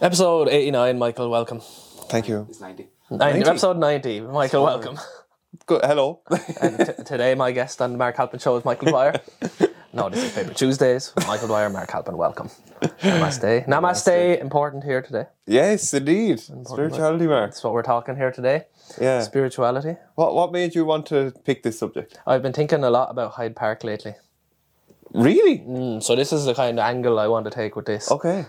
Episode 89, Michael, welcome. Thank you. It's 90. Nine- 90. Episode 90, Michael, welcome. Good. Hello. and t- today, my guest on the Mark Halpin show is Michael Dwyer. no, this is Paper Tuesdays. Michael Dwyer, Mark Halpin, welcome. Namaste. Namaste, important here today. yes, indeed. Spirituality, Mark. That's what we're talking here today. Yeah. Spirituality. What What made you want to pick this subject? I've been thinking a lot about Hyde Park lately. Really? Mm, so this is the kind of angle I want to take with this. Okay.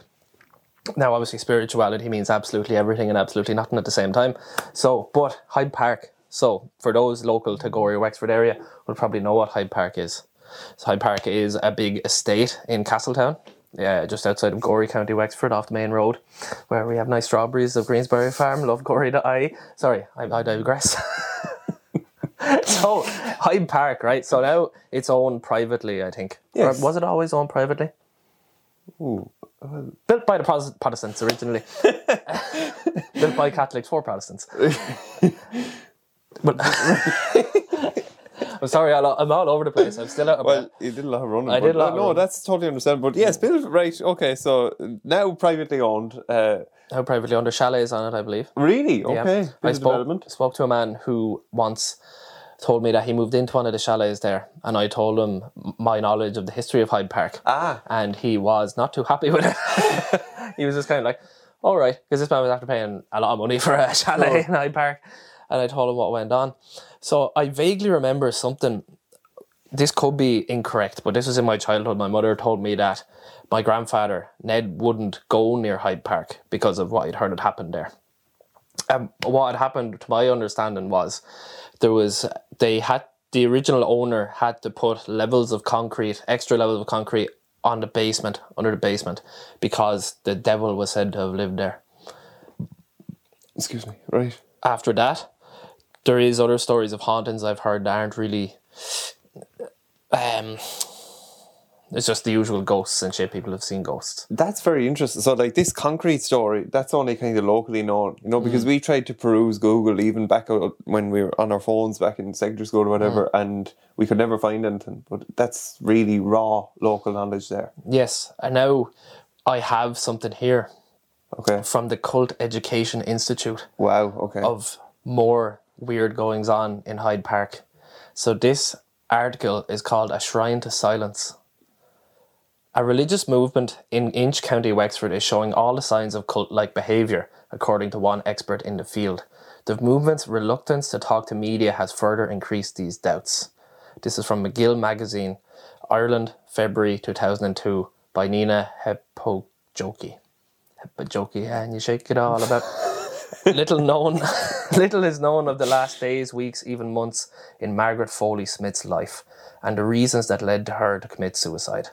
Now, obviously, spirituality means absolutely everything and absolutely nothing at the same time. So, but Hyde Park. So, for those local to Gorey, Wexford area, will probably know what Hyde Park is. So, Hyde Park is a big estate in Castletown, yeah, just outside of Gorey, County Wexford, off the main road, where we have nice strawberries of Greensbury Farm. Love Gorey.ie. Sorry, I, Sorry, I digress. so, Hyde Park, right? So now it's owned privately, I think. Yes. Or was it always owned privately? Built by the Protestants originally. Built by Catholics for Protestants. but I'm sorry, I'll- I'm all over the place. I'm still out of Well, you did a lot of running. I did a lot No, that's totally understandable. But yes, Bill. Right. Okay. So now privately owned. Uh, How privately under chalets on it, I believe. really? Yeah. Okay. I spoke, spoke to a man who once told me that he moved into one of the chalets there, and I told him my knowledge of the history of Hyde Park. Ah. and he was not too happy with it. he was just kind of like, all right, because this man was after paying a lot of money for a chalet in Hyde Park. And I told him what went on. So I vaguely remember something. This could be incorrect, but this was in my childhood. My mother told me that my grandfather, Ned, wouldn't go near Hyde Park because of what he'd heard had happened there. Um, what had happened, to my understanding, was there was they had the original owner had to put levels of concrete, extra levels of concrete on the basement, under the basement, because the devil was said to have lived there. Excuse me. Right. After that, there is other stories of hauntings I've heard that aren't really. Um, it's just the usual ghosts and shit. People have seen ghosts. That's very interesting. So, like this concrete story, that's only kind of locally known, you know, Mm. because we tried to peruse Google even back when we were on our phones back in secondary school or whatever, Mm. and we could never find anything. But that's really raw local knowledge there. Yes, and now I have something here Okay. from the Cult Education Institute. Wow. Okay. of more weird goings on in Hyde Park. So this article is called A Shrine to Silence. A religious movement in Inch County Wexford is showing all the signs of cult like behaviour, according to one expert in the field. The movement's reluctance to talk to media has further increased these doubts. This is from Magill magazine, Ireland, February 2002, by Nina Hepojoki. Hepojoki, and you shake it all about little known little is known of the last days, weeks, even months in Margaret Foley Smith's life and the reasons that led to her to commit suicide.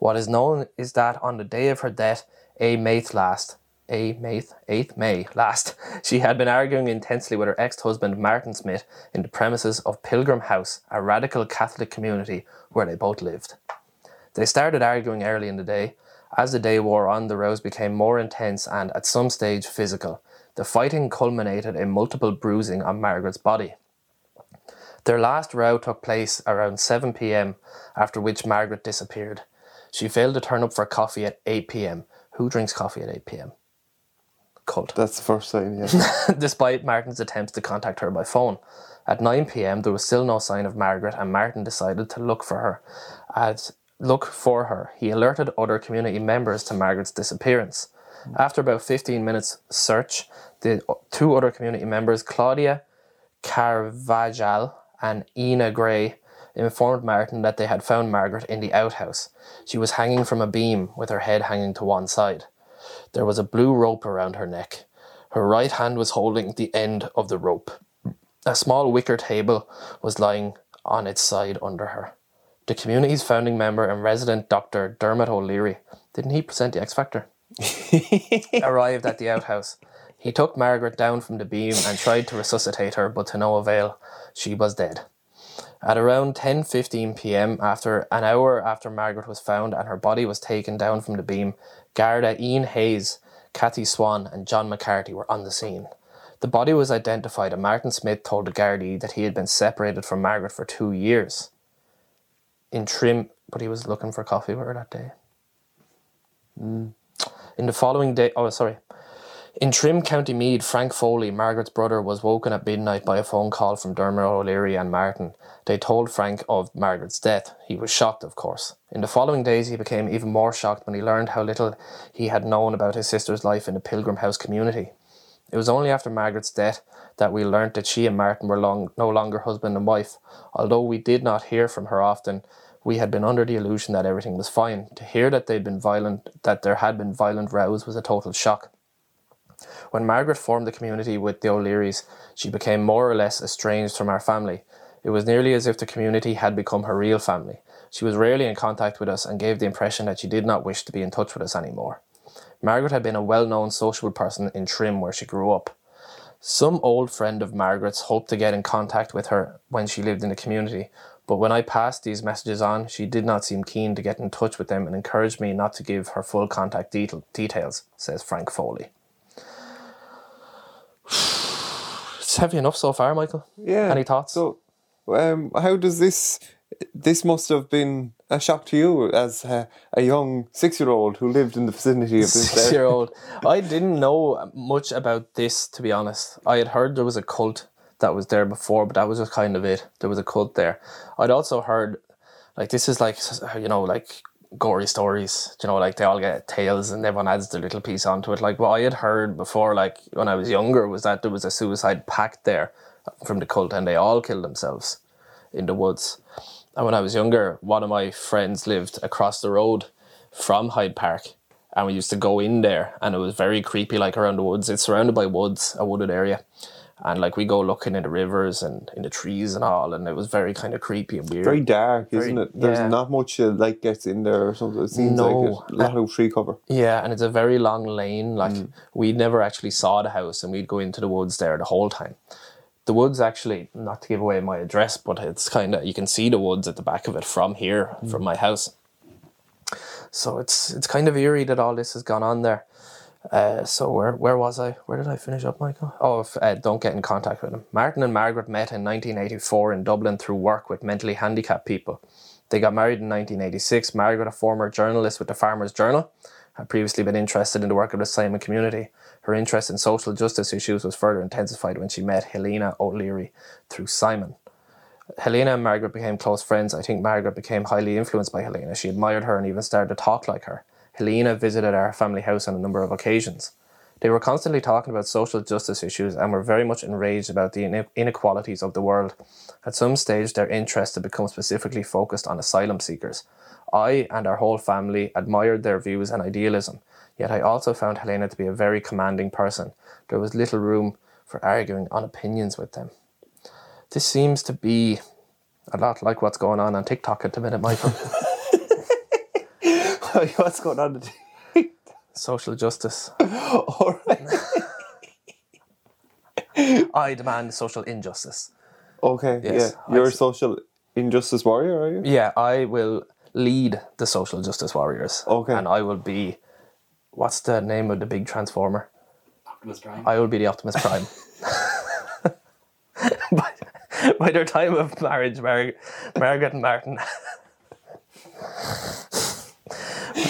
What is known is that on the day of her death, a May last, a May 8th May last, she had been arguing intensely with her ex-husband Martin Smith in the premises of Pilgrim House, a radical Catholic community where they both lived. They started arguing early in the day. As the day wore on, the rows became more intense and, at some stage, physical. The fighting culminated in multiple bruising on Margaret's body. Their last row took place around 7 pm, after which Margaret disappeared. She failed to turn up for coffee at 8 pm. Who drinks coffee at 8 pm? Cult that's the first sign. Yeah. despite Martin's attempts to contact her by phone. At 9 pm, there was still no sign of Margaret, and Martin decided to look for her. As look for her, he alerted other community members to Margaret's disappearance. After about 15 minutes search, the two other community members, Claudia Carvajal and Ina Gray, informed Martin that they had found Margaret in the outhouse. She was hanging from a beam with her head hanging to one side. There was a blue rope around her neck. Her right hand was holding the end of the rope. A small wicker table was lying on its side under her. The community's founding member and resident Dr. Dermot O'Leary, didn't he present the X Factor? arrived at the outhouse. He took Margaret down from the beam and tried to resuscitate her, but to no avail. She was dead. At around 10:15 p.m., after an hour after Margaret was found and her body was taken down from the beam, Garda Ian Hayes, Kathy Swan, and John McCarthy were on the scene. The body was identified, and Martin Smith told the Gardaí that he had been separated from Margaret for two years. In Trim, but he was looking for coffee with her that day. Hmm. In the following day, oh, sorry. In Trim, County Meath, Frank Foley, Margaret's brother, was woken at midnight by a phone call from Dermot O'Leary and Martin. They told Frank of Margaret's death. He was shocked, of course. In the following days, he became even more shocked when he learned how little he had known about his sister's life in the Pilgrim House community. It was only after Margaret's death that we learnt that she and Martin were long, no longer husband and wife. Although we did not hear from her often, we had been under the illusion that everything was fine. To hear that they'd been violent, that there had been violent rows, was a total shock. When Margaret formed the community with the O'Learys, she became more or less estranged from our family. It was nearly as if the community had become her real family. She was rarely in contact with us and gave the impression that she did not wish to be in touch with us anymore. Margaret had been a well known sociable person in Trim where she grew up. Some old friend of Margaret's hoped to get in contact with her when she lived in the community, but when I passed these messages on, she did not seem keen to get in touch with them and encouraged me not to give her full contact detail- details, says Frank Foley. It's heavy enough so far, Michael. Yeah. Any thoughts? So, um, how does this? This must have been a shock to you as a, a young six-year-old who lived in the vicinity of this. Six year old. I didn't know much about this, to be honest. I had heard there was a cult that was there before, but that was just kind of it. There was a cult there. I'd also heard, like, this is like, you know, like gory stories, you know, like they all get tales and everyone adds their little piece onto it. Like, what I had heard before, like, when I was younger, was that there was a suicide pact there from the cult and they all killed themselves in the woods. And when I was younger, one of my friends lived across the road from Hyde Park. And we used to go in there, and it was very creepy, like around the woods. It's surrounded by woods, a wooded area. And like we go looking in the rivers and in the trees and all, and it was very kind of creepy and weird. Very dark, isn't it? There's yeah. not much uh, light gets in there or something. It seems No. like a lot of tree cover. Yeah, and it's a very long lane. Like we never actually saw the house, and we'd go into the woods there the whole time. The woods actually, not to give away my address, but it's kind of you can see the woods at the back of it from here, from my house. So it's it's kind of eerie that all this has gone on there. Uh, so where where was I? Where did I finish up, Michael? Oh, if, uh, don't get in contact with him. Martin and Margaret met in 1984 in Dublin through work with mentally handicapped people. They got married in 1986. Margaret, a former journalist with the Farmers Journal, had previously been interested in the work of the Simon community. Her interest in social justice issues was further intensified when she met Helena O'Leary through Simon. Helena and Margaret became close friends. I think Margaret became highly influenced by Helena. She admired her and even started to talk like her. Helena visited our family house on a number of occasions. They were constantly talking about social justice issues and were very much enraged about the inequalities of the world. At some stage, their interest had become specifically focused on asylum seekers. I and our whole family admired their views and idealism, yet I also found Helena to be a very commanding person. There was little room for arguing on opinions with them. This seems to be a lot like what's going on on TikTok at the minute, Michael. What's going on? Today? Social justice. All right. I demand social injustice. Okay. Yes, yeah. You're I a see. social injustice warrior, are you? Yeah, I will lead the social justice warriors. Okay. And I will be. What's the name of the big transformer? Optimus Prime. I will be the Optimus Prime. by, by their time of marriage, Mar- Margaret and Martin.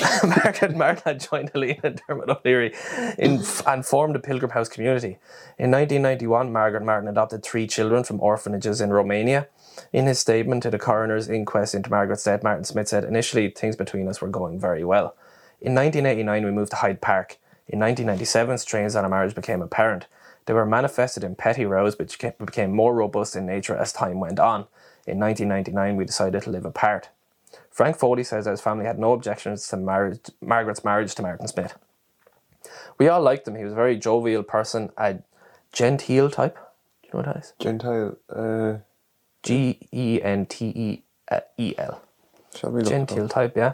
Margaret and Martin joined Helena and Dermot O'Leary in, and formed the Pilgrim House community. In 1991, Margaret Martin adopted three children from orphanages in Romania. In his statement to the coroner's inquest into Margaret's death, Martin Smith said, Initially, things between us were going very well. In 1989, we moved to Hyde Park. In 1997, strains on our marriage became apparent. They were manifested in petty rows, which became more robust in nature as time went on. In 1999, we decided to live apart. Frank Foley says that his family had no objections to marriage, Margaret's marriage to Martin Smith. We all liked him. He was a very jovial person, a genteel type. Do you know what that is? Gentile. Uh, G E N T E E L. shall we look? it Genteel type, yeah.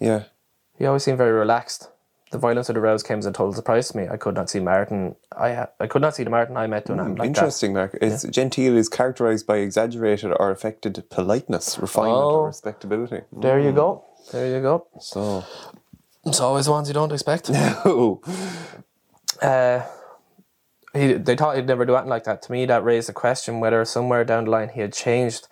Yeah. He always seemed very relaxed. The violence of the rows came as a total surprise to me. I could not see Martin. I ha- I could not see the Martin I met doing anything like that. Interesting, Mark. Is genteel is characterized by exaggerated or affected politeness, refinement, Oh. or respectability. There you go. There you go. So, It's always the ones you don't expect. oh, uh, he, they thought he'd never do anything like that. To me, that raised the question whether somewhere down the line he had changed.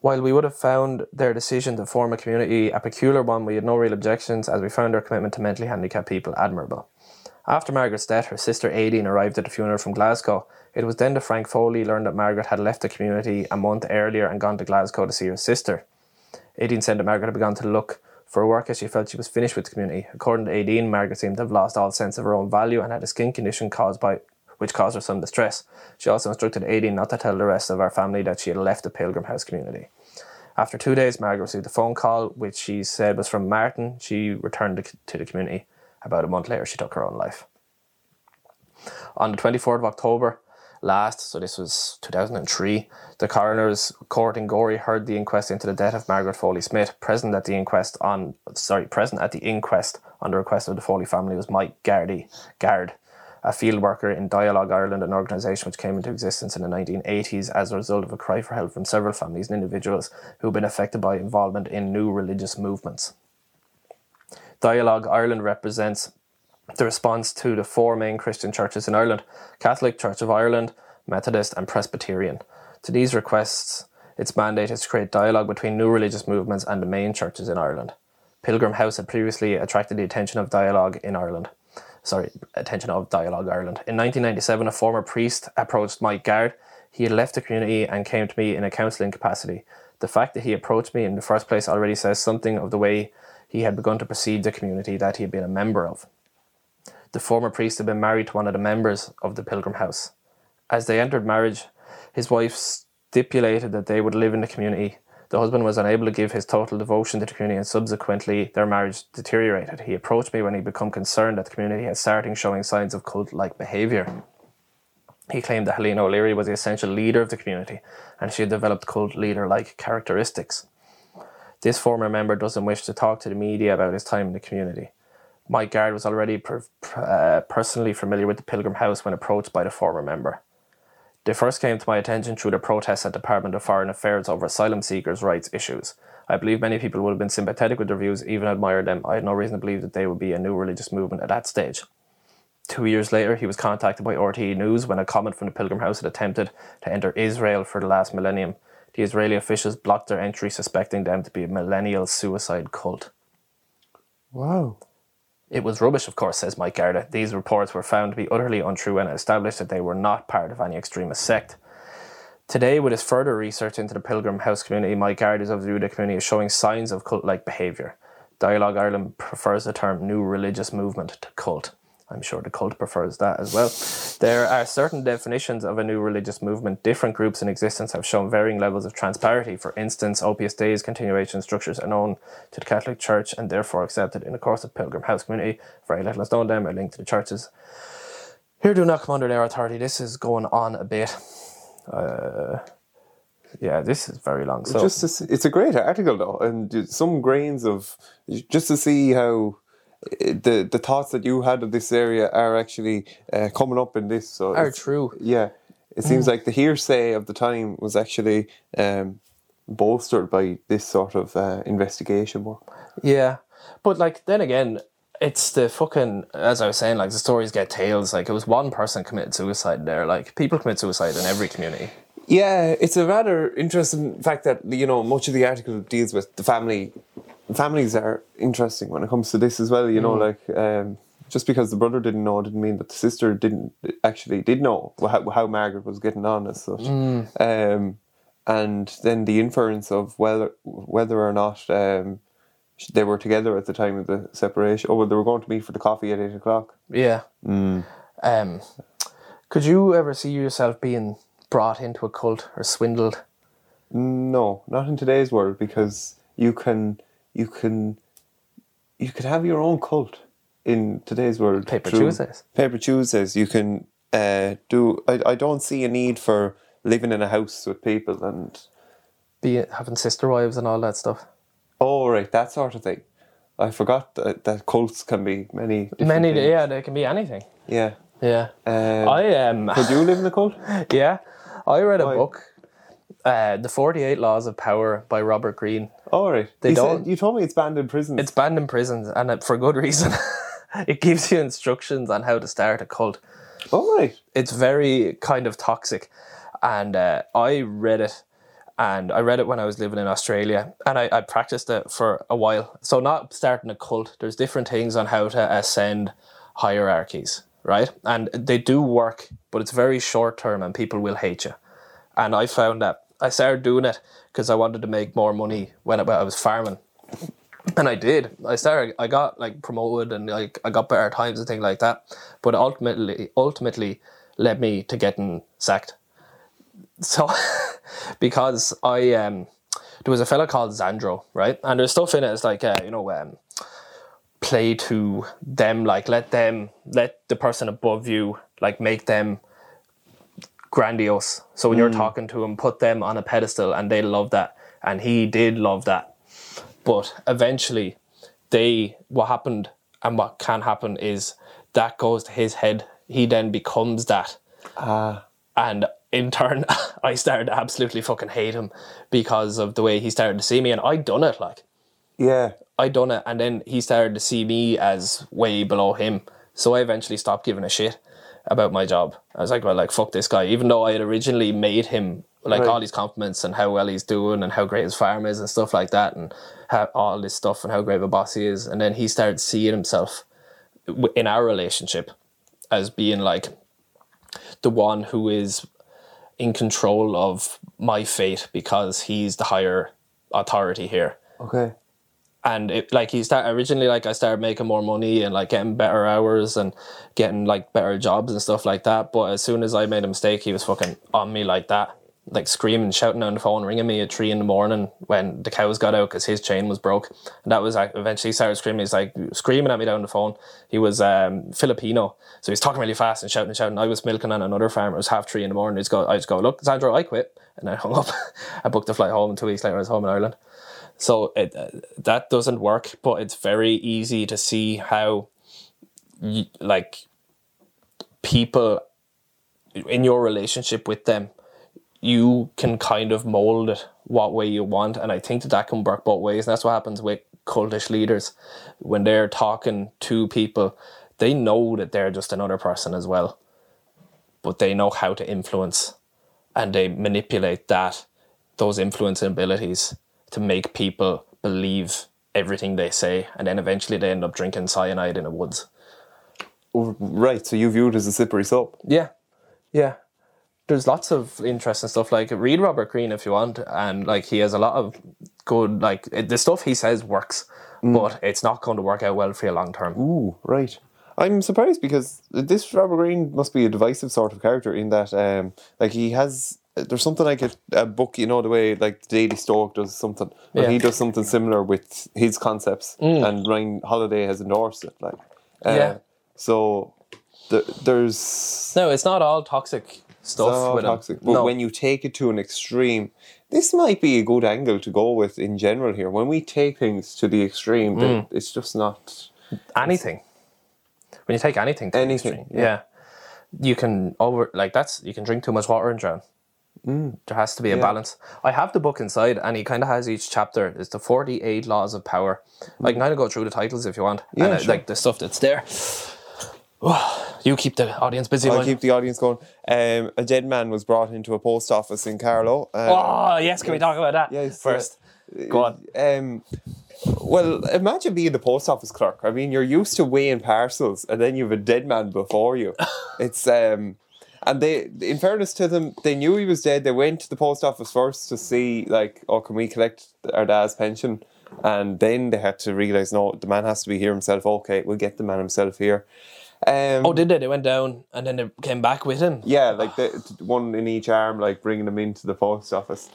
While we would have found their decision to form a community a peculiar one, we had no real objections as we found their commitment to mentally handicapped people admirable. After Margaret's death, her sister Aideen arrived at the funeral from Glasgow. It was then that Frank Foley learned that Margaret had left the community a month earlier and gone to Glasgow to see her sister. Aideen said that Margaret had begun to look for work as she felt she was finished with the community. According to Aideen, Margaret seemed to have lost all sense of her own value and had a skin condition caused by which caused her some distress. She also instructed Aideen not to tell the rest of our family that she had left the Pilgrim House community. After two days, Margaret received a phone call, which she said was from Martin. She returned to the community. About a month later, she took her own life. On the 24th of October last, so this was 2003, the coroner's court in Gorey heard the inquest into the death of Margaret Foley Smith. Present at the inquest on sorry, present at the inquest on the request of the Foley family was Mike Gardy, Garde, a field worker in Dialogue Ireland, an organisation which came into existence in the 1980s as a result of a cry for help from several families and individuals who had been affected by involvement in new religious movements. Dialogue Ireland represents the response to the four main Christian churches in Ireland Catholic, Church of Ireland, Methodist, and Presbyterian. To these requests, its mandate is to create dialogue between new religious movements and the main churches in Ireland. Pilgrim House had previously attracted the attention of dialogue in Ireland sorry, attention of Dialogue Ireland. In 1997, a former priest approached Mike Garde. He had left the community and came to me in a counselling capacity. The fact that he approached me in the first place already says something of the way he had begun to perceive the community that he had been a member of. The former priest had been married to one of the members of the Pilgrim House. As they entered marriage, his wife stipulated that they would live in the community the husband was unable to give his total devotion to the community and subsequently their marriage deteriorated. He approached me when he became concerned that the community had started showing signs of cult like behaviour. He claimed that Helena O'Leary was the essential leader of the community and she had developed cult leader like characteristics. This former member doesn't wish to talk to the media about his time in the community. Mike Garde was already per, uh, personally familiar with the Pilgrim House when approached by the former member. They first came to my attention through the protests at the Department of Foreign Affairs over asylum seekers' rights issues. I believe many people would have been sympathetic with their views, even admired them. I had no reason to believe that they would be a new religious movement at that stage. Two years later, he was contacted by RTE News when a comment from the Pilgrim House had attempted to enter Israel for the last millennium. The Israeli officials blocked their entry, suspecting them to be a millennial suicide cult. Wow. It was rubbish, of course, says Mike Garda. These reports were found to be utterly untrue and established that they were not part of any extremist sect. Today, with his further research into the Pilgrim House community, Mike Garda is of the view the community is showing signs of cult like behaviour. Dialogue Ireland prefers the term new religious movement to cult. I'm sure the cult prefers that as well. There are certain definitions of a new religious movement. Different groups in existence have shown varying levels of transparency. For instance, Opus Dei's continuation structures are known to the Catholic Church and therefore accepted in the course of Pilgrim House community. Very little is known them are linked to the churches. Here do not come under their authority. This is going on a bit. Uh, yeah, this is very long. So just to, it's a great article though, and some grains of just to see how the the thoughts that you had of this area are actually uh, coming up in this. So are true. Yeah, it seems mm. like the hearsay of the time was actually um, bolstered by this sort of uh, investigation work. Yeah, but like then again, it's the fucking as I was saying, like the stories get tales. Like it was one person committed suicide there. Like people commit suicide in every community. Yeah, it's a rather interesting fact that you know much of the article deals with the family families are interesting when it comes to this as well. You know, mm. like um, just because the brother didn't know didn't mean that the sister didn't actually did know how, how Margaret was getting on as such. Mm. Um, and then the inference of whether whether or not um, they were together at the time of the separation. Oh, well, they were going to meet for the coffee at eight o'clock. Yeah. Mm. Um, could you ever see yourself being brought into a cult or swindled? No, not in today's world because you can you can you can have your own cult in today's world. Paper Tuesdays. Paper Tuesdays. You can uh, do. I, I don't see a need for living in a house with people and be having sister wives and all that stuff. Oh right, that sort of thing. I forgot that, that cults can be many. Many, things. yeah, they can be anything. Yeah, yeah. Um, I um. Could you live in a cult? yeah, I read a Why? book uh, the Forty Eight Laws of Power by Robert Greene. All right, they you don't. Said, you told me it's banned in prisons. It's banned in prisons, and for good reason. it gives you instructions on how to start a cult. All right, it's very kind of toxic, and uh, I read it, and I read it when I was living in Australia, and I, I practiced it for a while. So not starting a cult. There's different things on how to ascend hierarchies, right? And they do work, but it's very short term, and people will hate you. And I found that I started doing it because I wanted to make more money when I, was farming, and I did. I started. I got like promoted, and like I got better times and things like that. But ultimately, ultimately, led me to getting sacked. So, because I um, there was a fella called Zandro, right? And there's stuff in it. It's like uh, you know um, play to them, like let them let the person above you like make them grandiose. So when you're mm. talking to him, put them on a pedestal, and they love that. And he did love that. But eventually, they what happened and what can happen is that goes to his head. He then becomes that, ah. and in turn, I started to absolutely fucking hate him because of the way he started to see me, and I done it like. Yeah. I done it, and then he started to see me as way below him. So I eventually stopped giving a shit about my job. I was like, well, like fuck this guy. Even though I had originally made him like Right. all these compliments and how well he's doing and how great his farm is and stuff like that, and how, all this stuff and how great of a boss he is, and then he started seeing himself in our relationship as being like the one who is in control of my fate because he's the higher authority here Okay. And it like he started originally like I started making more money and like getting better hours and getting like better jobs and stuff like that. But as soon as I made a mistake, he was fucking on me like that, like screaming, shouting on the phone, ringing me at three in the morning when the cows got out because his chain was broke. And that was like eventually he started screaming. He's like screaming at me down the phone. He was um, Filipino, so he's talking really fast and shouting and shouting. I was milking on another farm. It was half three in the morning. He's go, I just go, look, Sandro, I quit, and I hung up. I booked a flight home, and two weeks later I was home in Ireland. So it, uh, that doesn't work, but it's very easy to see how, y like, people in your relationship with them, you can kind of mold it what way you want, and I think that that can work both ways. And that's what happens with cultish leaders when they're talking to people. They know that they're just another person as well, but they know how to influence, and they manipulate that those influencing abilities to make people believe everything they say, and then eventually they end up drinking cyanide in the woods. Right. So you view it as a slippery slope. Yeah, yeah. There's lots of interesting stuff. Like read Robert Greene if you want, and like he has a lot of good like the stuff he says works, but it's not going to work out well for you long term. Ooh, right. I'm surprised because this Robert Greene must be a divisive sort of character in that, um, like he has. There's something like a, a book, you know, the way like the Daily Stoic does something, Yeah. he does something similar with his concepts, and Ryan Holiday has endorsed it. Like, uh, Yeah. So th- there's No, it's not all toxic stuff so with him. toxic, but no. when you take it to an extreme, this might be a good angle to go with in general here. When we take things to the extreme, Mm. it's just not. anything. When you take anything, to the Anything, extreme, yeah. yeah. you can over like that's you can drink too much water and drown. There has to be a Mm. Yeah. balance. I have the book inside, and he kind of has each chapter. It's the forty-eight laws of power. I can kind of go through the titles if you want, Yeah, and uh, sure. like the stuff that's there. you keep the audience busy. I'll keep the audience going. Um, a dead man was brought into a post office in Carlow. Um, Oh yes, can we talk about that yes, first? Go on. Um, well, imagine being the post office clerk. I mean, you're used to weighing parcels, and then you have a dead man before you. it's um, and they, in fairness to them, they knew he was dead. They went to the post office first to see, like, oh, can we collect our dad's pension? And then they had to realize, no, the man has to be here himself. Okay, we'll get the man himself here. Um, Oh, did they? They went down and then they came back with him. yeah, like the, one in each arm, like bringing him into the post office.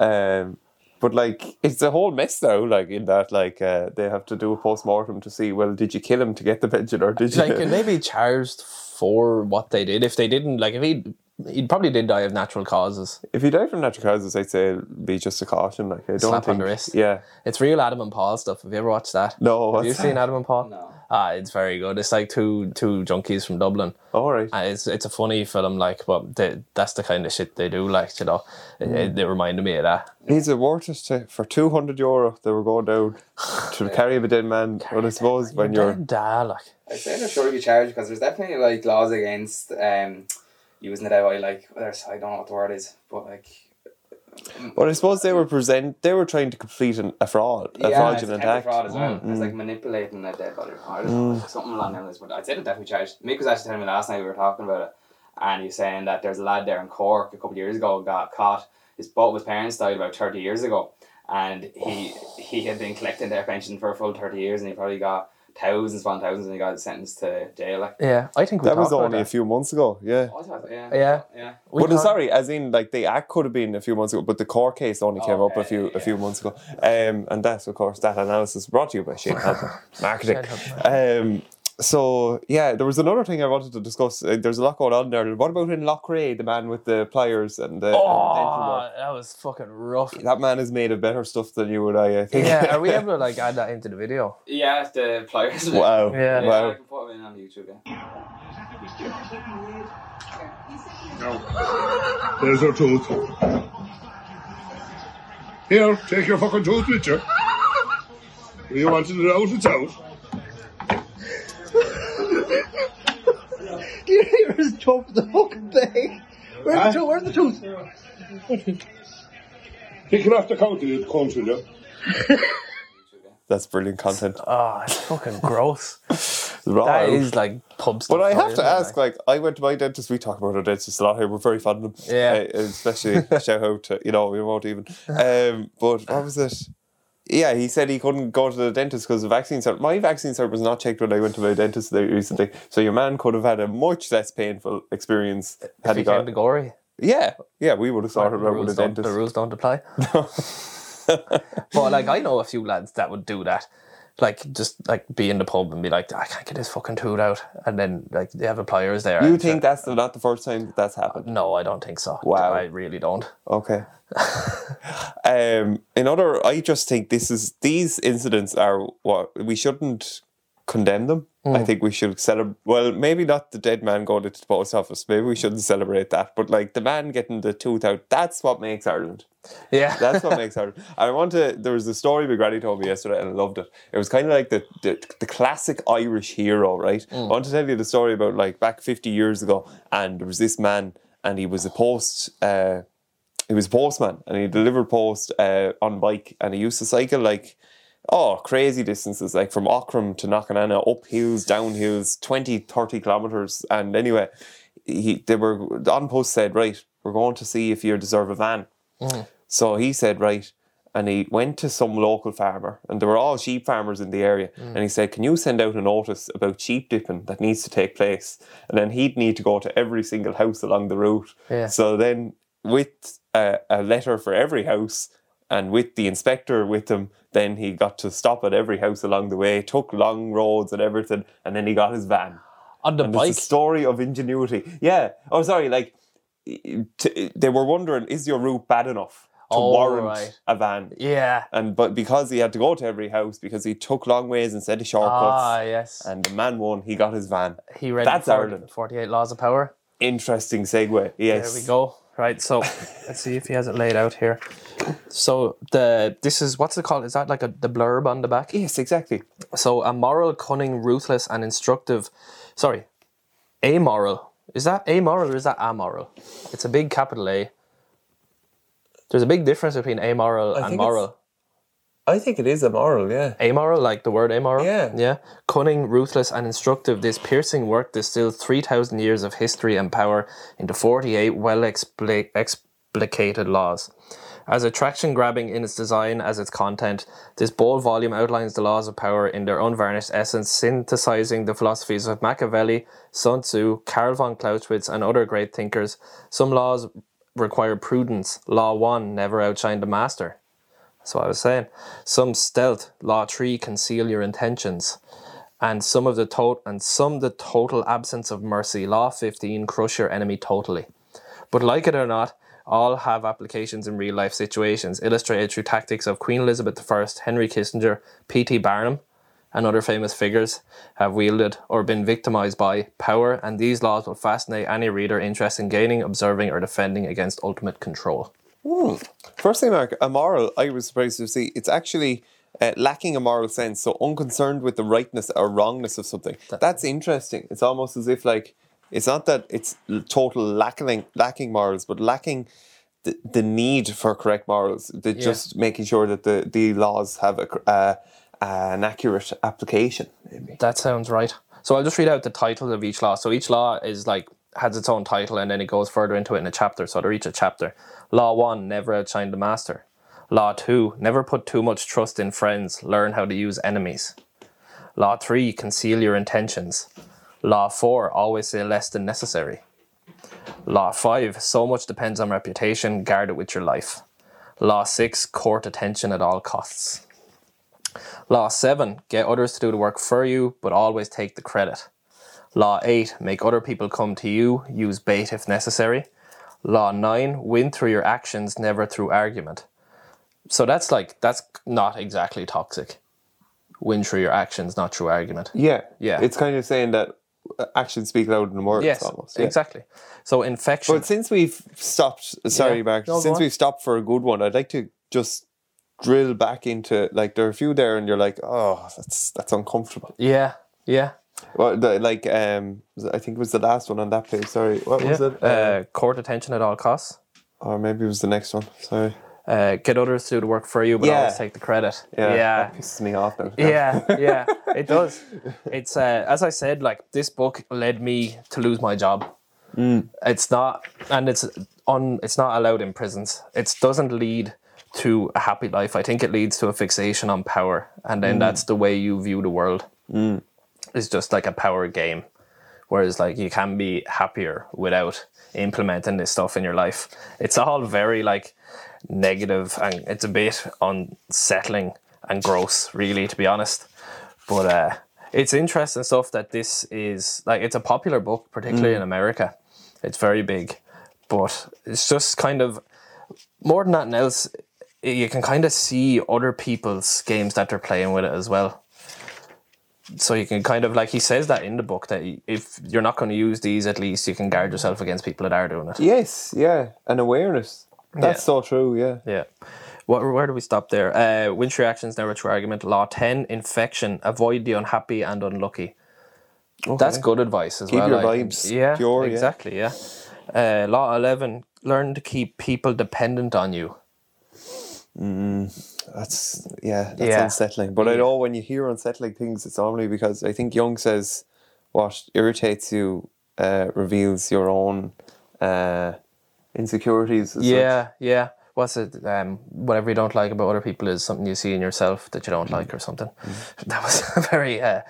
Um, but like it's a whole mess though Like in that, like uh, they have to do a post mortem to see. Well, did you kill him to get the pension, or did you? Like, maybe charged for what they did. If they didn't, like, if he he probably did die of natural causes. if he died from natural causes, I'd say it'd be just a caution. Like I don't Slap think. on the wrist. Yeah. It's real Adam and Paul stuff. Have you ever watched that? No. Have you what's seen? Adam and Paul? No. Ah, it's very good. It's like two two junkies from Dublin. All right. And it's it's a funny film, like, but they, that's the kind of shit they do. Like, you know, it, Mm. it, it reminded me of that. He's a worth to for two hundred euro. They were going down to carry a dead man. Well, I suppose when you're dead, da, like, I'd say they're sure be charged because there's definitely like laws against um using it out. Like there's I don't know what the word is, but like But I suppose they were present. They were trying to complete an, a fraud, a yeah, it's fraudulent a act. fraud as well. Mm. It's like manipulating a dead body. Or I something along those lines. But I'd say they're definitely charged. Mick was actually telling me last night we were talking about it, and he was saying that there's a lad there in Cork a couple of years ago got caught. His both of his parents died about thirty years ago, and he he had been collecting their pension for a full thirty years, and he probably got thousands upon thousands, and he got sentenced to jail. Like, Yeah, I think we That was talked about only a few months ago. Yeah. oh, thought, yeah, Yeah. yeah. We but uh, talked- sorry, as in like the act could have been a few months ago, but the court case only came up a Okay, few a few months ago. Um, and that's of course that analysis brought to you by Shane Marketing. Um, so yeah, there was another thing I wanted to discuss. Uh, there's a lot going on there. What about in Loughrea, the man with the pliers and the, and the Oh, work? that was fucking rough. That man is made of better stuff than you and I. I think. Yeah, are we able to like add that into the video? Yeah, the pliers. wow. Yeah. Yeah, I Wow. can put them in on YouTube. Yeah. No. There's her tooth. Here, take your fucking tooth with you. You wanted it out, it's out. Do you hear his jump the fucking thing? Where's Huh? the tooth? Where's the tooth? Pick it off the counter, you cunt, will you? That's brilliant content. Oh, it's fucking gross. Raw That like pub stuff. But I have to ask, like, I went to my dentist. We talk about our dentist a lot here. We're very fond of them. Yeah. Uh, especially shout out to you know we won't even. Um, but what was it? Yeah, he said he couldn't go to the dentist because the vaccine cert. My vaccine cert was not checked when I went to my dentist there recently. So your man could have had a much less painful experience had he he got. to Gorey, Yeah, yeah, we would have the sorted it out with a dentist. the rules don't apply. but like, I know a few lads that would do that. Like, just like be in the pub and be like, I can't get this fucking tooth out, and then like they have a pliers there. You think that's the, not the first time that that's happened? No, I don't think so. Wow. I really don't. Okay. um, in other, I just think this is these incidents are what we shouldn't condemn them. I think we should celebrate. Well, maybe not the dead man going into the post office. Maybe we shouldn't celebrate that. But like the man getting the tooth out, that's what makes Ireland. Yeah, That's what makes Ireland. I want to. There was a story my granny told me yesterday, and I loved it. It was kind of like the, the the classic Irish hero, right? I want to tell you the story about like back fifty years ago, and there was this man, and he was a post. Uh, he was a postman, and he delivered post uh, on bike, and he used to cycle like. Oh, crazy distances, like from Aughrim to Knockananna, up hills, down hills, 20, 30 kilometres. And anyway, he they were on post said, Right, we're going to see if you deserve a van. Mm. So he said, right. And he went to some local farmer, and there were all sheep farmers in the area. Mm. And he said, Can you send out a notice about sheep dipping that needs to take place? And then he'd need to go to every single house along the route. Yeah. So then, with a, a letter for every house, and with the inspector with him, then he got to stop at every house along the way, took long roads and everything, and then he got his van. on the And bike. it's a story of ingenuity. Yeah. Oh, sorry. Like t- they were wondering, is your route bad enough to Oh, warrant right. a van? Yeah. And but because he had to go to every house because he took long ways instead of shortcuts, Ah, yes. and the man won, he got his van. He read That's 40 Ireland. 48 Laws of Power. Interesting segue. Yes. There we go. Right, so let's see if he has it laid out here. So the this is what's it called? Is that like a the blurb on the back? Yes, exactly. So a moral, cunning, ruthless, and instructive. Sorry, amoral. Is that amoral or is that amoral? It's a big capital A. There's a big difference between amoral and think moral. I think it is immoral. Yeah. Amoral, like the word amoral? Yeah. Yeah. Cunning, ruthless, and instructive, this piercing work distilled 3,000 years of history and power into 48 well expli- explicated laws. As attraction grabbing in its design as its content, this bold volume outlines the laws of power in their unvarnished essence, synthesizing the philosophies of Machiavelli, Sun Tzu, Karl von Clausewitz, and other great thinkers. Some laws require prudence. Law 1 never outshine the master. That's what I was saying. Some stealth, law three, conceal your intentions. And some of the tot and some the total absence of mercy. Law fifteen, crush your enemy totally. But like it or not, all have applications in real life situations, illustrated through tactics of Queen Elizabeth I, Henry Kissinger, P.T. Barnum, and other famous figures have wielded or been victimized by power, and these laws will fascinate any reader interested in gaining, observing, or defending against ultimate control. First thing, Mark, a moral, I was surprised to see it's actually uh, lacking a moral sense, so unconcerned with the rightness or wrongness of something. That's interesting. It's almost as if like it's not that it's total lacking lacking morals, but lacking the, the need for correct morals, the just making sure that the, the laws have a, uh, an accurate application. Maybe. That sounds right. So I'll just read out the titles of each law. So each law is like has its own title and then it goes further into it in a chapter. So they're each a chapter. Law one, never outshine the master. Law two, never put too much trust in friends. Learn how to use enemies. Law three, conceal your intentions. Law four, always say less than necessary. Law five, so much depends on reputation. Guard it with your life. Law six, court attention at all costs. Law 7. Get others to do the work for you, but always take the credit. Law 8. Make other people come to you. Use bait if necessary. Law 9. Win through your actions, never through argument. So that's like, that's not exactly toxic. Win through your actions, not through argument. Yeah. Yeah. It's kind of saying that uh, actions speak louder than words Yes, almost. yeah. exactly. So infection. But since we've stopped, sorry, Yeah. Mark, No, since we've stopped for a good one, I'd like to just drill back into like there are a few there, and you're like, oh, that's that's uncomfortable. yeah, yeah. Well, the, like um, I think it was the last one on that page. Sorry, what was yeah. it? Uh, court attention at all costs. or maybe it was the next one. Sorry. Uh, get others to do the work for you, but Yeah. always take the credit. Yeah, yeah. that pisses me off now. yeah yeah it does it's uh, as i said like this book led me to lose my job it's not and it's on it's not allowed in prisons it doesn't lead to a happy life i think it leads to a fixation on power and then that's the way you view the world it's just like a power game whereas like you can be happier without implementing this stuff in your life. It's all very like negative and it's a bit unsettling and gross really to be honest. But uh it's interesting stuff that this is like it's a popular book particularly in america. It's very big but it's just kind of more than that else you can kind of see other people's games that they're playing with it as well so you can kind of like he says that in the book that if you're not going to use these at least you can guard yourself against people that are doing it Yes, yeah, and awareness. That's Yeah. so true. Yeah. yeah what, where do we stop there uh winch reactions never true argument law 10 infection avoid the unhappy and unlucky that's good advice as Keep well your I vibes think. yeah pure, yeah. exactly yeah, Uh, law 11 learn to keep people dependent on you That's yeah, that's Yeah. unsettling. But I know when you hear unsettling things, it's normally because I think Jung says what irritates you uh, reveals your own uh, insecurities. as such. Yeah, yeah. What's it? Um, whatever you don't like about other people is something you see in yourself that you don't like, or something. That was a very uh,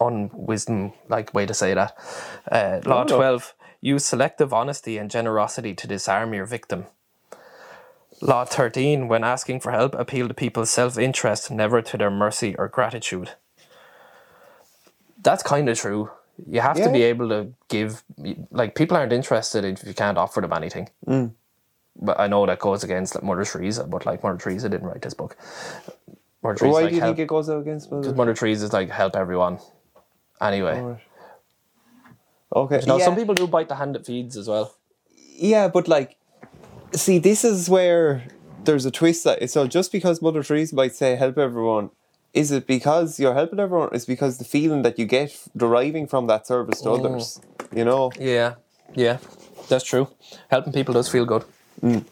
unwisdom like way to say that. Uh, Law twelve: use selective honesty and generosity to disarm your victim. Law thirteen: when asking for help, appeal to people's self-interest, never to their mercy or gratitude. That's kind of true. You have to be able to give. Like people aren't interested if you can't offer them anything mm. but I know that goes against like Mother Teresa, but like Mother Teresa didn't write this book. Mother Teresa, Why like, do you help, think it goes against Mother? Mother Teresa is like help everyone. Anyway, Okay. you know, yeah. some people do bite the hand that feeds as well. yeah, but like, see, this is where there's a twist. That so just because Mother Teresa might say help everyone, is it because you're helping everyone? Is because the feeling that you get deriving from that service to mm. others? You know. Yeah, yeah, that's true. Helping people does feel good, mm.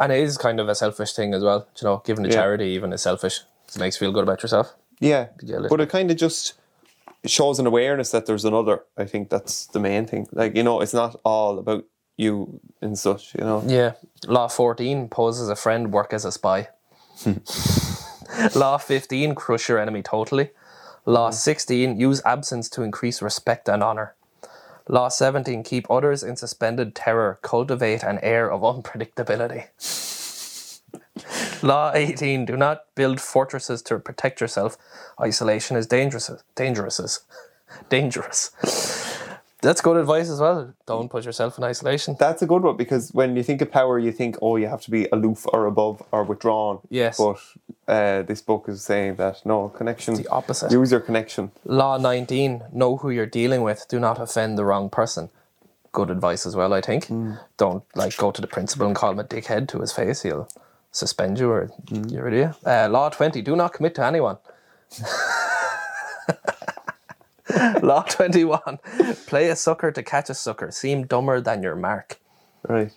and it is kind of a selfish thing as well. You know, giving to Yeah. charity even is selfish. It makes you feel good about yourself. Yeah, Yeah, but it kind of just shows an awareness that there's another. I think that's the main thing. Like you know, it's not all about you and such. You know. Yeah. Law 14, pose as a friend, work as a spy. Law 15, crush your enemy totally. Law mm. 16, use absence to increase respect and honor. Law 17, keep others in suspended terror, cultivate an air of unpredictability. Law 18, do not build fortresses to protect yourself. Isolation is dangerous. Dangerous. Dangerous. That's good advice as well. Don't put yourself in isolation. That's a good one because when you think of power, you think, oh, you have to be aloof or above or withdrawn. Yes. But uh, this book is saying that no connection. the opposite. Use your connection. Law 19, know who you're dealing with. Do not offend the wrong person. Good advice as well, I think. Don't like go to the principal and call him a dickhead to his face. He'll suspend you or you're idiot. Uh, law 20, do not commit to anyone. law 21, play a sucker to catch a sucker. Seem dumber than your mark. Right.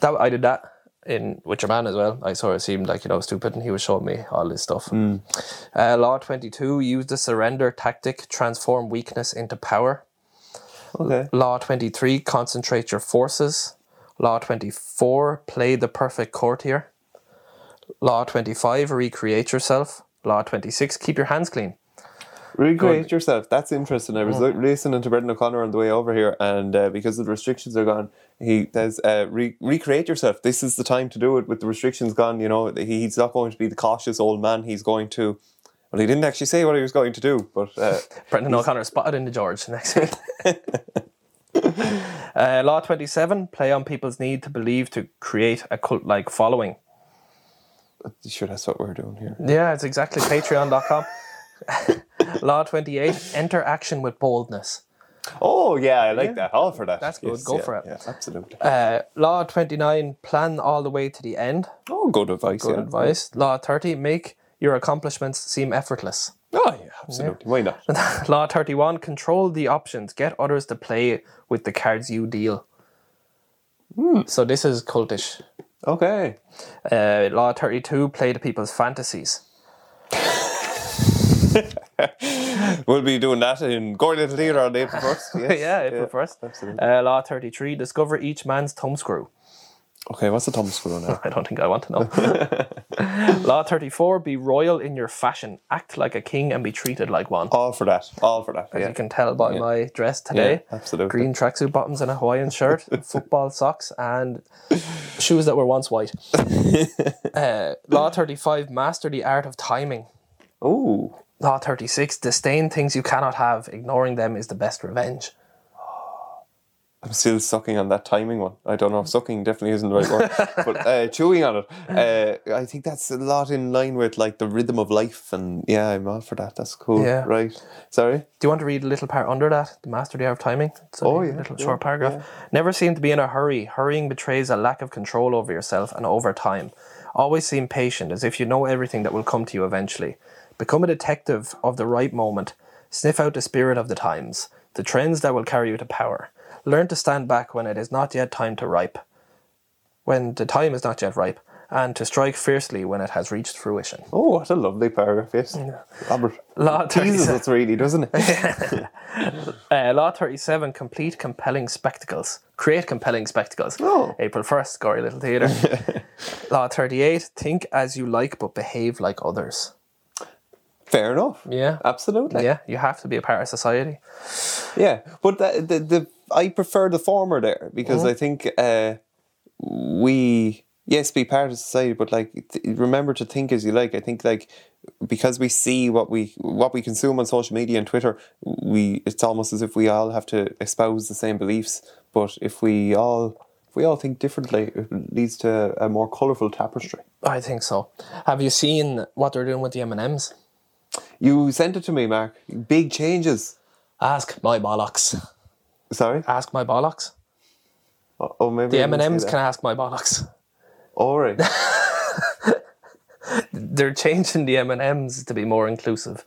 that I did that in with your man as well. I sort of seemed like you know stupid, and he was showing me all this stuff. Uh, law twenty two: use the surrender tactic, transform weakness into power. Okay. Law twenty three: concentrate your forces. Law twenty four: play the perfect courtier. Law twenty five: recreate yourself. Law twenty six: keep your hands clean. Recreate yourself. That's interesting. I was Mm. li- listening to Brendan O'Connor on the way over here, and uh, because the restrictions are gone, he says, uh, re- "Recreate yourself. This is the time to do it. With the restrictions gone, you know, he's not going to be the cautious old man. He's going to." Well, he didn't actually say what he was going to do, but uh, Brendan O'Connor spotted in the George next week. uh, law 27 play on people's need to believe to create a cult like following. sure, that's what we're doing here. Yeah, it's exactly patreon.com. law 28 enter action with boldness. Oh yeah, I like that. All for that. That's good. Go yeah, for it. Yeah, absolutely. Uh, law 29 plan all the way to the end. oh, good advice. Good yeah. advice. Law 30 make your accomplishments seem effortless. Oh yeah, absolutely. Why not? law 31 control the options, get others to play with the cards you deal. So this is cultish. Okay. Uh, law 32 play to people's fantasies. We'll be doing that in Gorey Little Theatre on April first. Yes. yeah, April 1st. absolutely. Uh, law 33 discover each man's thumbscrew. Okay, what's the thumb screw now? I don't think I want to know. law 34 be royal in your fashion. Act like a king and be treated like one. All for that. All for that. As Yeah. you can tell by my dress today. Yeah, absolutely. Green tracksuit bottoms and a Hawaiian shirt, football socks, and shoes that were once white. uh, law 35 master the art of timing. Ooh. Law 36 disdain things you cannot have. Ignoring them is the best revenge. I'm still sucking on that timing one. I don't know. Sucking definitely isn't the right word, but uh, chewing on it. Uh, I think that's a lot in line with like the rhythm of life, and yeah, I'm all for that. That's cool. Yeah. Right. Sorry. Do you want to read a little part under that? The master the art of timing. It's Oh, yeah, little yeah, short paragraph. Never seem to be in a hurry. Hurrying betrays a lack of control over yourself and over time. Always seem patient, as if you know everything that will come to you eventually. Become a detective of the right moment. Sniff out the spirit of the times, the trends that will carry you to power. Learn to stand back when it is not yet time to ripe, when the time is not yet ripe, and to strike fiercely when it has reached fruition. Oh, what a lovely paragraph. Yes. Robert. Law Teases 37. us really, doesn't it? Uh, Law 37, complete compelling spectacles. Create compelling spectacles. Oh. April 1st, Gorey Little Theatre. Law 38, think as you like but behave like others. Fair enough. Yeah. Absolutely. Yeah, you have to be a part of society. Yeah, but the, the, the I prefer the former there because Mm-hmm. I think uh, we yes be part of society, but like th- remember to think as you like. I think like because we see what we what we consume on social media and Twitter, we it's almost as if we all have to espouse the same beliefs. But if we all if we all think differently, it leads to a more colourful tapestry. I think so. Have you seen what they're doing with the M&Ms? You sent it to me, Mark. Big changes. Ask my bollocks. Sorry. Ask my bollocks. Oh, oh, maybe The say M&Ms that. can ask my bollocks. All right. They're changing the M&Ms to be more inclusive.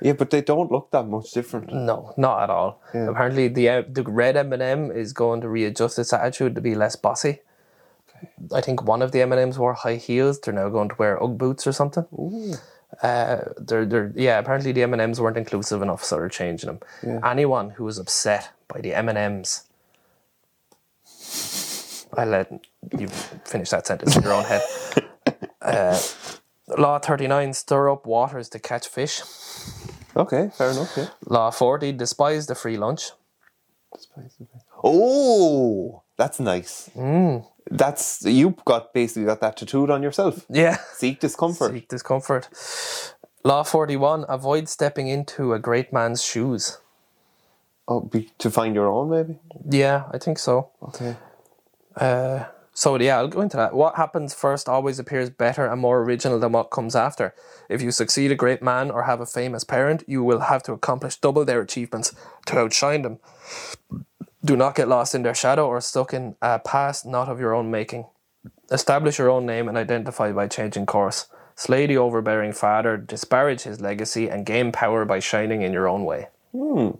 yeah, but they don't look that much different. No, not at all. Apparently, the uh, the red M and m is going to readjust its attitude to be less bossy. I think one of the M and M's wore high heels. They're now going to wear UGG boots or something. Uh, they're they're yeah. Apparently, the M and M's weren't inclusive enough, so they're changing them. Anyone who was upset by the M and M's, I let you finish that sentence in your own head. Uh, Law thirty nine: Stir up waters to catch fish. Okay, fair enough. Yeah. Law forty: Despise the free lunch. Oh, that's nice. That's you got basically got that tattooed on yourself. Yeah. Seek discomfort. Seek discomfort. Law 41 Avoid stepping into a great man's shoes. Oh, be, to find your own, maybe. Yeah, I think so. Okay. Uh, So, yeah, I'll go into that. What happens first always appears better and more original than what comes after. If you succeed a great man or have a famous parent, you will have to accomplish double their achievements to outshine them. Do not get lost in their shadow or stuck in a past not of your own making. Establish your own name and identify by changing course. Slay the overbearing father, disparage his legacy, and gain power by shining in your own way. Hmm.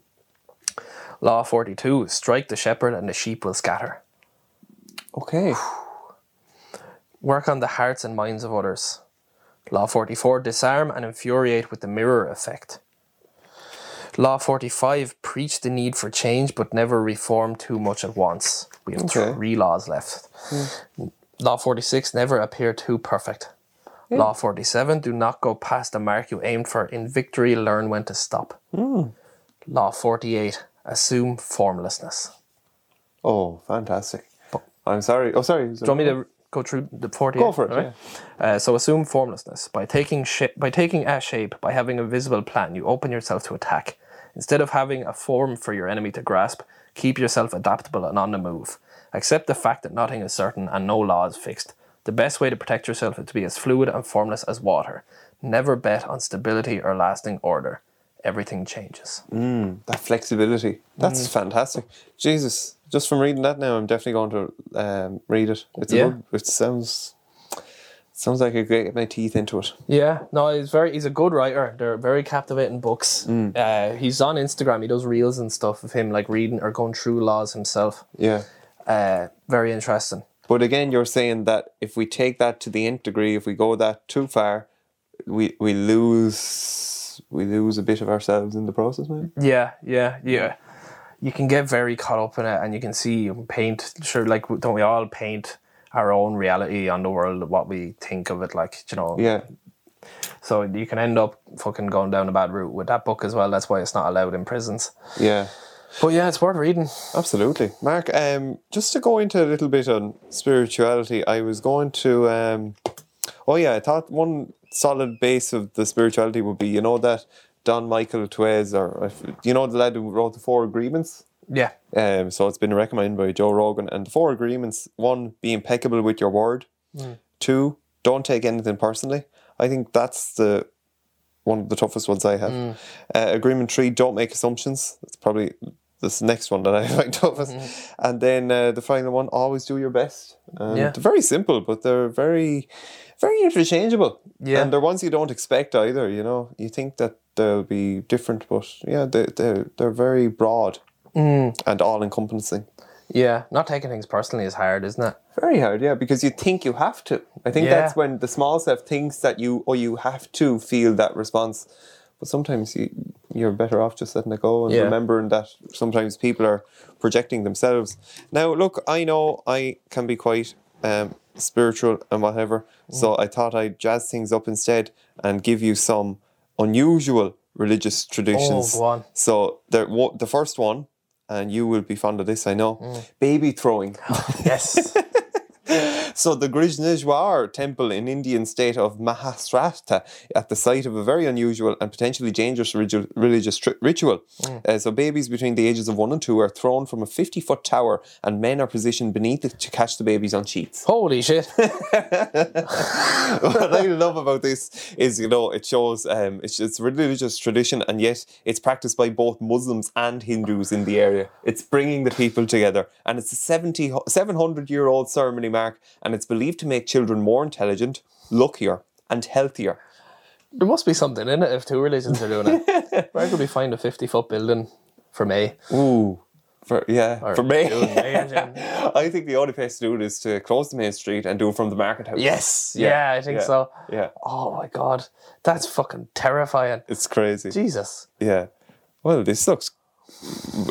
Law 42 Strike the shepherd and the sheep will scatter. Okay. Work on the hearts and minds of others. Law 44. Disarm and infuriate with the mirror effect. Law 45. Preach the need for change but never reform too much at once. We have Okay. three laws left. Hmm. Law 46. Never appear too perfect. Law 47. Do not go past the mark you aimed for. In victory, learn when to stop. Hmm. Law 48. Assume formlessness. Oh, fantastic. I'm sorry. Oh, sorry. Do you want me to go through the 48? Go for it, Alright. Uh, so assume formlessness. By taking shape, by taking a shape, by having a visible plan, you open yourself to attack. Instead of having a form for your enemy to grasp, keep yourself adaptable and on the move. Accept the fact that nothing is certain and no law is fixed. The best way to protect yourself is to be as fluid and formless as water. Never bet on stability or lasting order. Everything changes. that flexibility. That's Mm. fantastic. Jesus, just from reading that now, I'm definitely going to um, read it. It's a Yeah. good, it sounds sounds like I could get my teeth into it. Yeah, no, he's very he's a good writer. They're very captivating books. Uh, he's on Instagram. He does reels and stuff of him like reading or going through laws himself. Yeah. Uh, very interesting. But again, you're saying that if we take that to the nth degree, if we go that too far, we we lose we lose a bit of ourselves in the process, man. Yeah, yeah, yeah. You can get very caught up in it, and you can see paint. Sure, like don't we all paint our own reality on the world, what we think of it, like you know. Yeah. So you can end up fucking going down a bad route with that book as well. That's why it's not allowed in prisons. Yeah. But yeah, it's worth reading. Absolutely. Mark, um, just to go into a little bit on spirituality, I was going to um oh yeah, I thought one solid base of the spirituality would be, you know, that Don Michael Twez or you know the lad who wrote the four agreements? Yeah, Um, so it's been recommended by Joe Rogan. And the four agreements one, be impeccable with your word. Two, don't take anything personally. I think that's the one of the toughest ones I have. Uh, agreement three, don't make assumptions. That's probably this next one that I find toughest. And then uh, the final one, always do your best. And Yeah. They're very simple, but they're very, very interchangeable. Yeah. And they're ones you don't expect either, you know. You think that they'll be different, but yeah, they, they're, they're very broad and all encompassing. yeah. Not taking things personally is hard, isn't it? Very hard, yeah, because you think you have to. I think Yeah. that's when the small self thinks that you or you have to feel that response. But sometimes you you're better off just letting it go and Yeah. remembering that sometimes people are projecting themselves. Now, look, I know I can be quite um, spiritual and whatever, Mm. so I thought I'd jazz things up instead and give you some unusual religious traditions. Oh. So the wo- the first one, and you will be fond of this, I know, Mm. baby throwing. Yes. So the Grishneshwar temple in Indian state of Maharashtra at the site of a very unusual and potentially dangerous rigi- religious tri- ritual. Uh, so babies between the ages of one and two are thrown from a 50 foot tower and men are positioned beneath it to catch the babies on sheets. Holy shit. what I love about this is, you know, it shows um, it's, it's religious tradition and yet it's practiced by both Muslims and Hindus in the area. It's bringing the people together and it's a 70, 700 year old ceremony mark and it's believed to make children more intelligent, luckier and healthier. There must be something in it if two religions are doing it. Where could we find a 50 foot building for me? Ooh. For, yeah, Or for me. I think the only place to do it is to close the main street and do it from the market house. Yes. Yeah, I think yeah, so. Yeah, Oh my god. That's fucking terrifying. it's crazy. Jesus. Yeah. Well, this looks.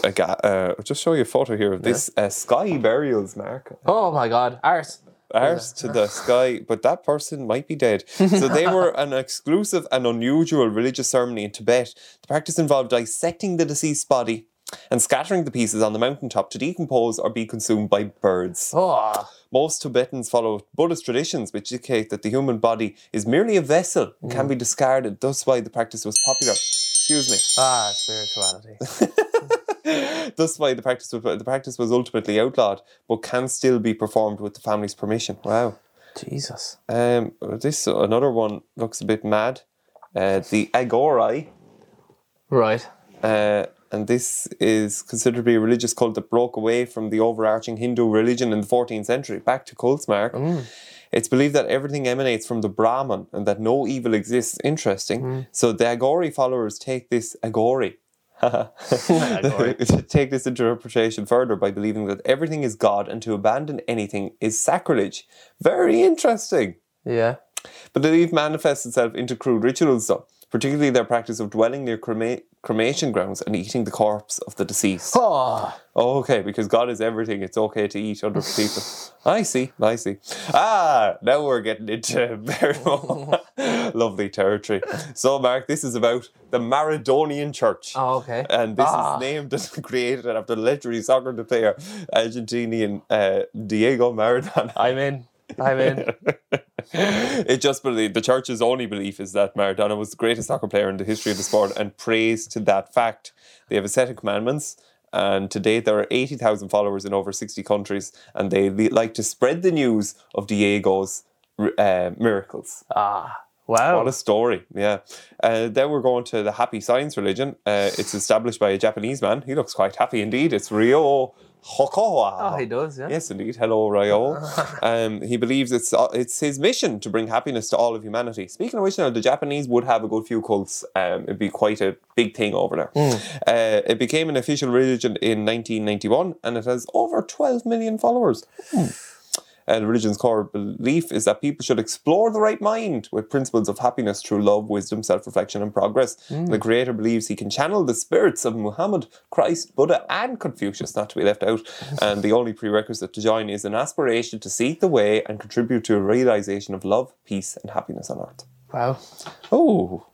I got, uh, I'll just show you a photo here of this uh, sky burials, Mark. Oh my god. Ars. Arse to the sky, but that person might be dead. So they were an exclusive and unusual religious ceremony in Tibet. The practice involved dissecting the deceased body and scattering the pieces on the mountaintop to decompose or be consumed by birds. Oh. Most Tibetans follow Buddhist traditions, which indicate that the human body is merely a vessel and can be discarded. Thus, why the practice was popular. Excuse me. Ah, spirituality. Thus, why the practice was, the practice was ultimately outlawed, but can still be performed with the family's permission. Wow. Jesus. Um, this another one looks a bit mad. Uh, the Agorai, Right. uh, and this is considered to be a religious cult that broke away from the overarching Hindu religion in the 14th century. Back to cults, Mark. It's believed that everything emanates from the Brahman and that no evil exists. Interesting. So the Aghori followers take this Aghori to take this interpretation further by believing that everything is God and to abandon anything is sacrilege. Very interesting. yeah. But the belief manifests itself into crude rituals, though, particularly their practice of dwelling near crema- cremation grounds and eating the corpse of the deceased. Oh, okay, because God is everything. It's okay to eat other people. I see, I see. Ah, now we're getting into very lovely territory. So, Mark, this is about the Maradonian Church. oh okay. And this Ah. is named and created after legendary soccer player, Argentinian uh, Diego Maradona. I'm in. I'm in. it just believe the church's only belief is that Maradona was the greatest soccer player in the history of the sport, and praise to that fact. They have a set of commandments, and to date there are eighty thousand followers in over sixty countries, and they like to spread the news of Diego's uh, miracles. Ah, wow. What a story! Yeah. Uh, then we're going to the happy science religion. Uh, it's established by a Japanese man. He looks quite happy indeed. It's Ryo Oh, he does, yeah. Yes, indeed. Hello, Ryo. um, he believes it's uh, it's his mission to bring happiness to all of humanity. Speaking of which, now the Japanese would have a good few cults. Um, it'd be quite a big thing over there. Uh, it became an official religion in 1991, and it has over 12 million followers. Uh, the religion's core belief is that people should explore the right mind with principles of happiness through love, wisdom, self reflection, and progress. Mm. The creator believes he can channel the spirits of Muhammad, Christ, Buddha, and Confucius, not to be left out. And the only prerequisite to join is an aspiration to seek the way and contribute to a realization of love, peace, and happiness on earth. Wow. Oh,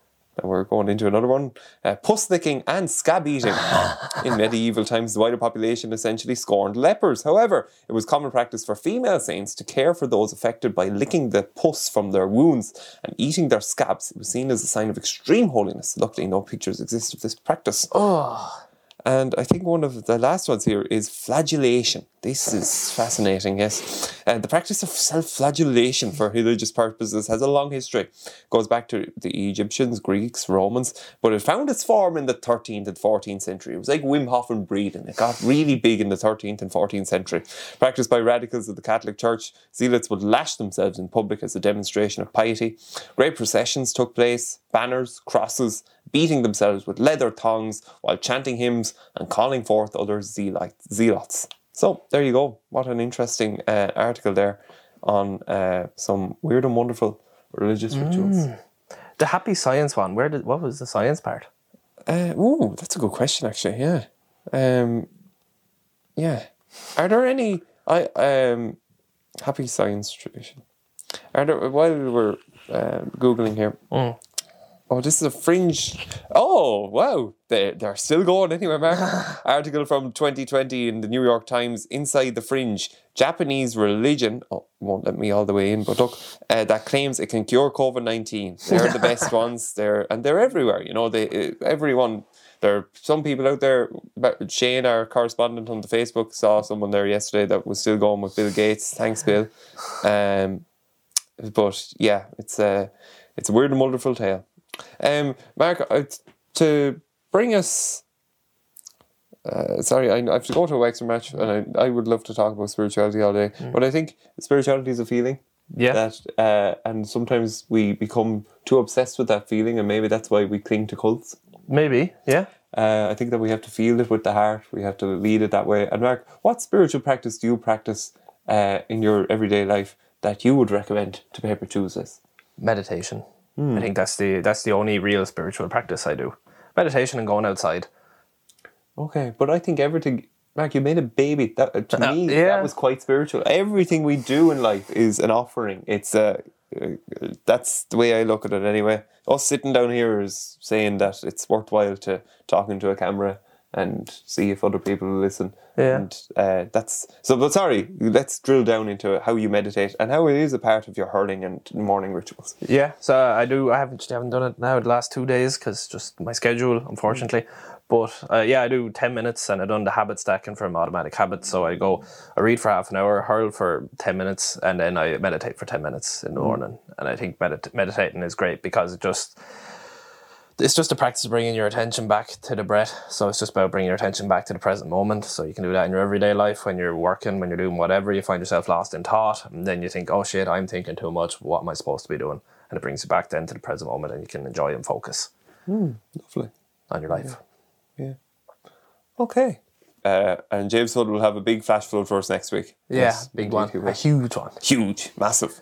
we're going into another one. Uh, puss licking and scab eating. In medieval times, the wider population essentially scorned lepers. However, it was common practice for female saints to care for those affected by licking the pus from their wounds and eating their scabs. It was seen as a sign of extreme holiness. Luckily, no pictures exist of this practice. Oh, And I think one of the last ones here is flagellation. This is fascinating, yes. Uh, the practice of self flagellation for religious purposes has a long history. goes back to the Egyptians, Greeks, Romans, but it found its form in the 13th and 14th century. It was like Wim Hof and breathing. It got really big in the 13th and 14th century. Practiced by radicals of the Catholic Church, zealots would lash themselves in public as a demonstration of piety. Great processions took place, banners, crosses, beating themselves with leather thongs while chanting hymns and calling forth other zealots. So there you go. What an interesting uh, article there on uh, some weird and wonderful religious rituals. the happy science one. Where did what was the science part? Uh, ooh, that's a good question, actually. Yeah, um, yeah. Are there any I um happy science tradition? Are there while we were uh, googling here? Oh, this is a fringe. Oh, wow. They, they're still going anywhere, Mark. Article from 2020 in the New York Times Inside the Fringe. Japanese religion, oh, won't let me all the way in, but look, uh, that claims it can cure COVID 19. They're the best ones. They're And they're everywhere. You know, they uh, everyone. There are some people out there. Shane, our correspondent on the Facebook, saw someone there yesterday that was still going with Bill Gates. Thanks, Bill. Um, but yeah, it's a it's a weird and wonderful tale. Um, Mark, uh, to bring us. Uh, sorry, I, I have to go to a Wexford match, and I, I would love to talk about spirituality all day. But I think spirituality is a feeling Yeah. that, uh, and sometimes we become too obsessed with that feeling, and maybe that's why we cling to cults. Maybe. Yeah. Uh, I think that we have to feel it with the heart. We have to lead it that way. And Mark, what spiritual practice do you practice uh, in your everyday life that you would recommend to Paper Tuesdays? Meditation. I think that's the that's the only real spiritual practice I do. Meditation and going outside. Okay, but I think everything, Mark, you made a baby. That uh, to Uh, me, yeah. that was quite spiritual. Everything we do in life is an offering. It's a uh, that's the way I look at it. Anyway, us sitting down here is saying that it's worthwhile to talking to a camera and see if other people listen. Yeah. And uh, that's so. But sorry, let's drill down into how you meditate and how it is a part of your hurling and morning rituals. Yeah, so I do. I haven't haven't done it now the last two days because just my schedule, unfortunately. But uh, yeah, I do ten minutes, and I done the habit stacking from automatic habits. So I go, I read for half an hour, hurl for ten minutes, and then I meditate for ten minutes in the morning. And I think medit- meditating is great because it just it's just a practice of bringing your attention back to the breath. So it's just about bringing your attention back to the present moment. So you can do that in your everyday life when you're working, when you're doing whatever. You find yourself lost in thought, and then you think, "Oh shit, I'm thinking too much. What am I supposed to be doing?" And it brings you back then to the present moment, and you can enjoy and focus hmm, Lovely. on your life. Yeah. Okay. Uh, and James Hood will have a big flash flood for us next week. Yeah, Yes, big one, a huge one. Huge, massive.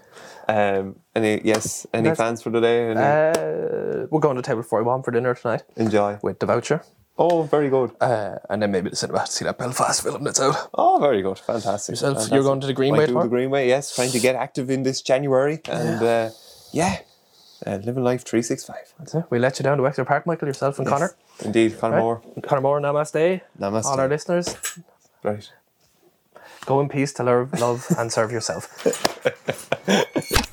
Um, any yes, any That's- plans for today? Uh, we're going to table forty one for dinner tonight enjoy. with the voucher, Oh, very good. uh, and then maybe the cinema to see that Belfast film that's out. Oh, very good. Fantastic. Yourself, Fantastic. you're going to the Greenway tomorrow? the Greenway, yes. Trying to get active in this January. And uh, yeah, uh, living life 365. That's it. We let you down to Wexford Park, Michael, yourself and Connor. Indeed, Conor Right? Moore. Connor Moore, namaste. Namaste. All our listeners, Right. go in peace to love, love and serve yourself.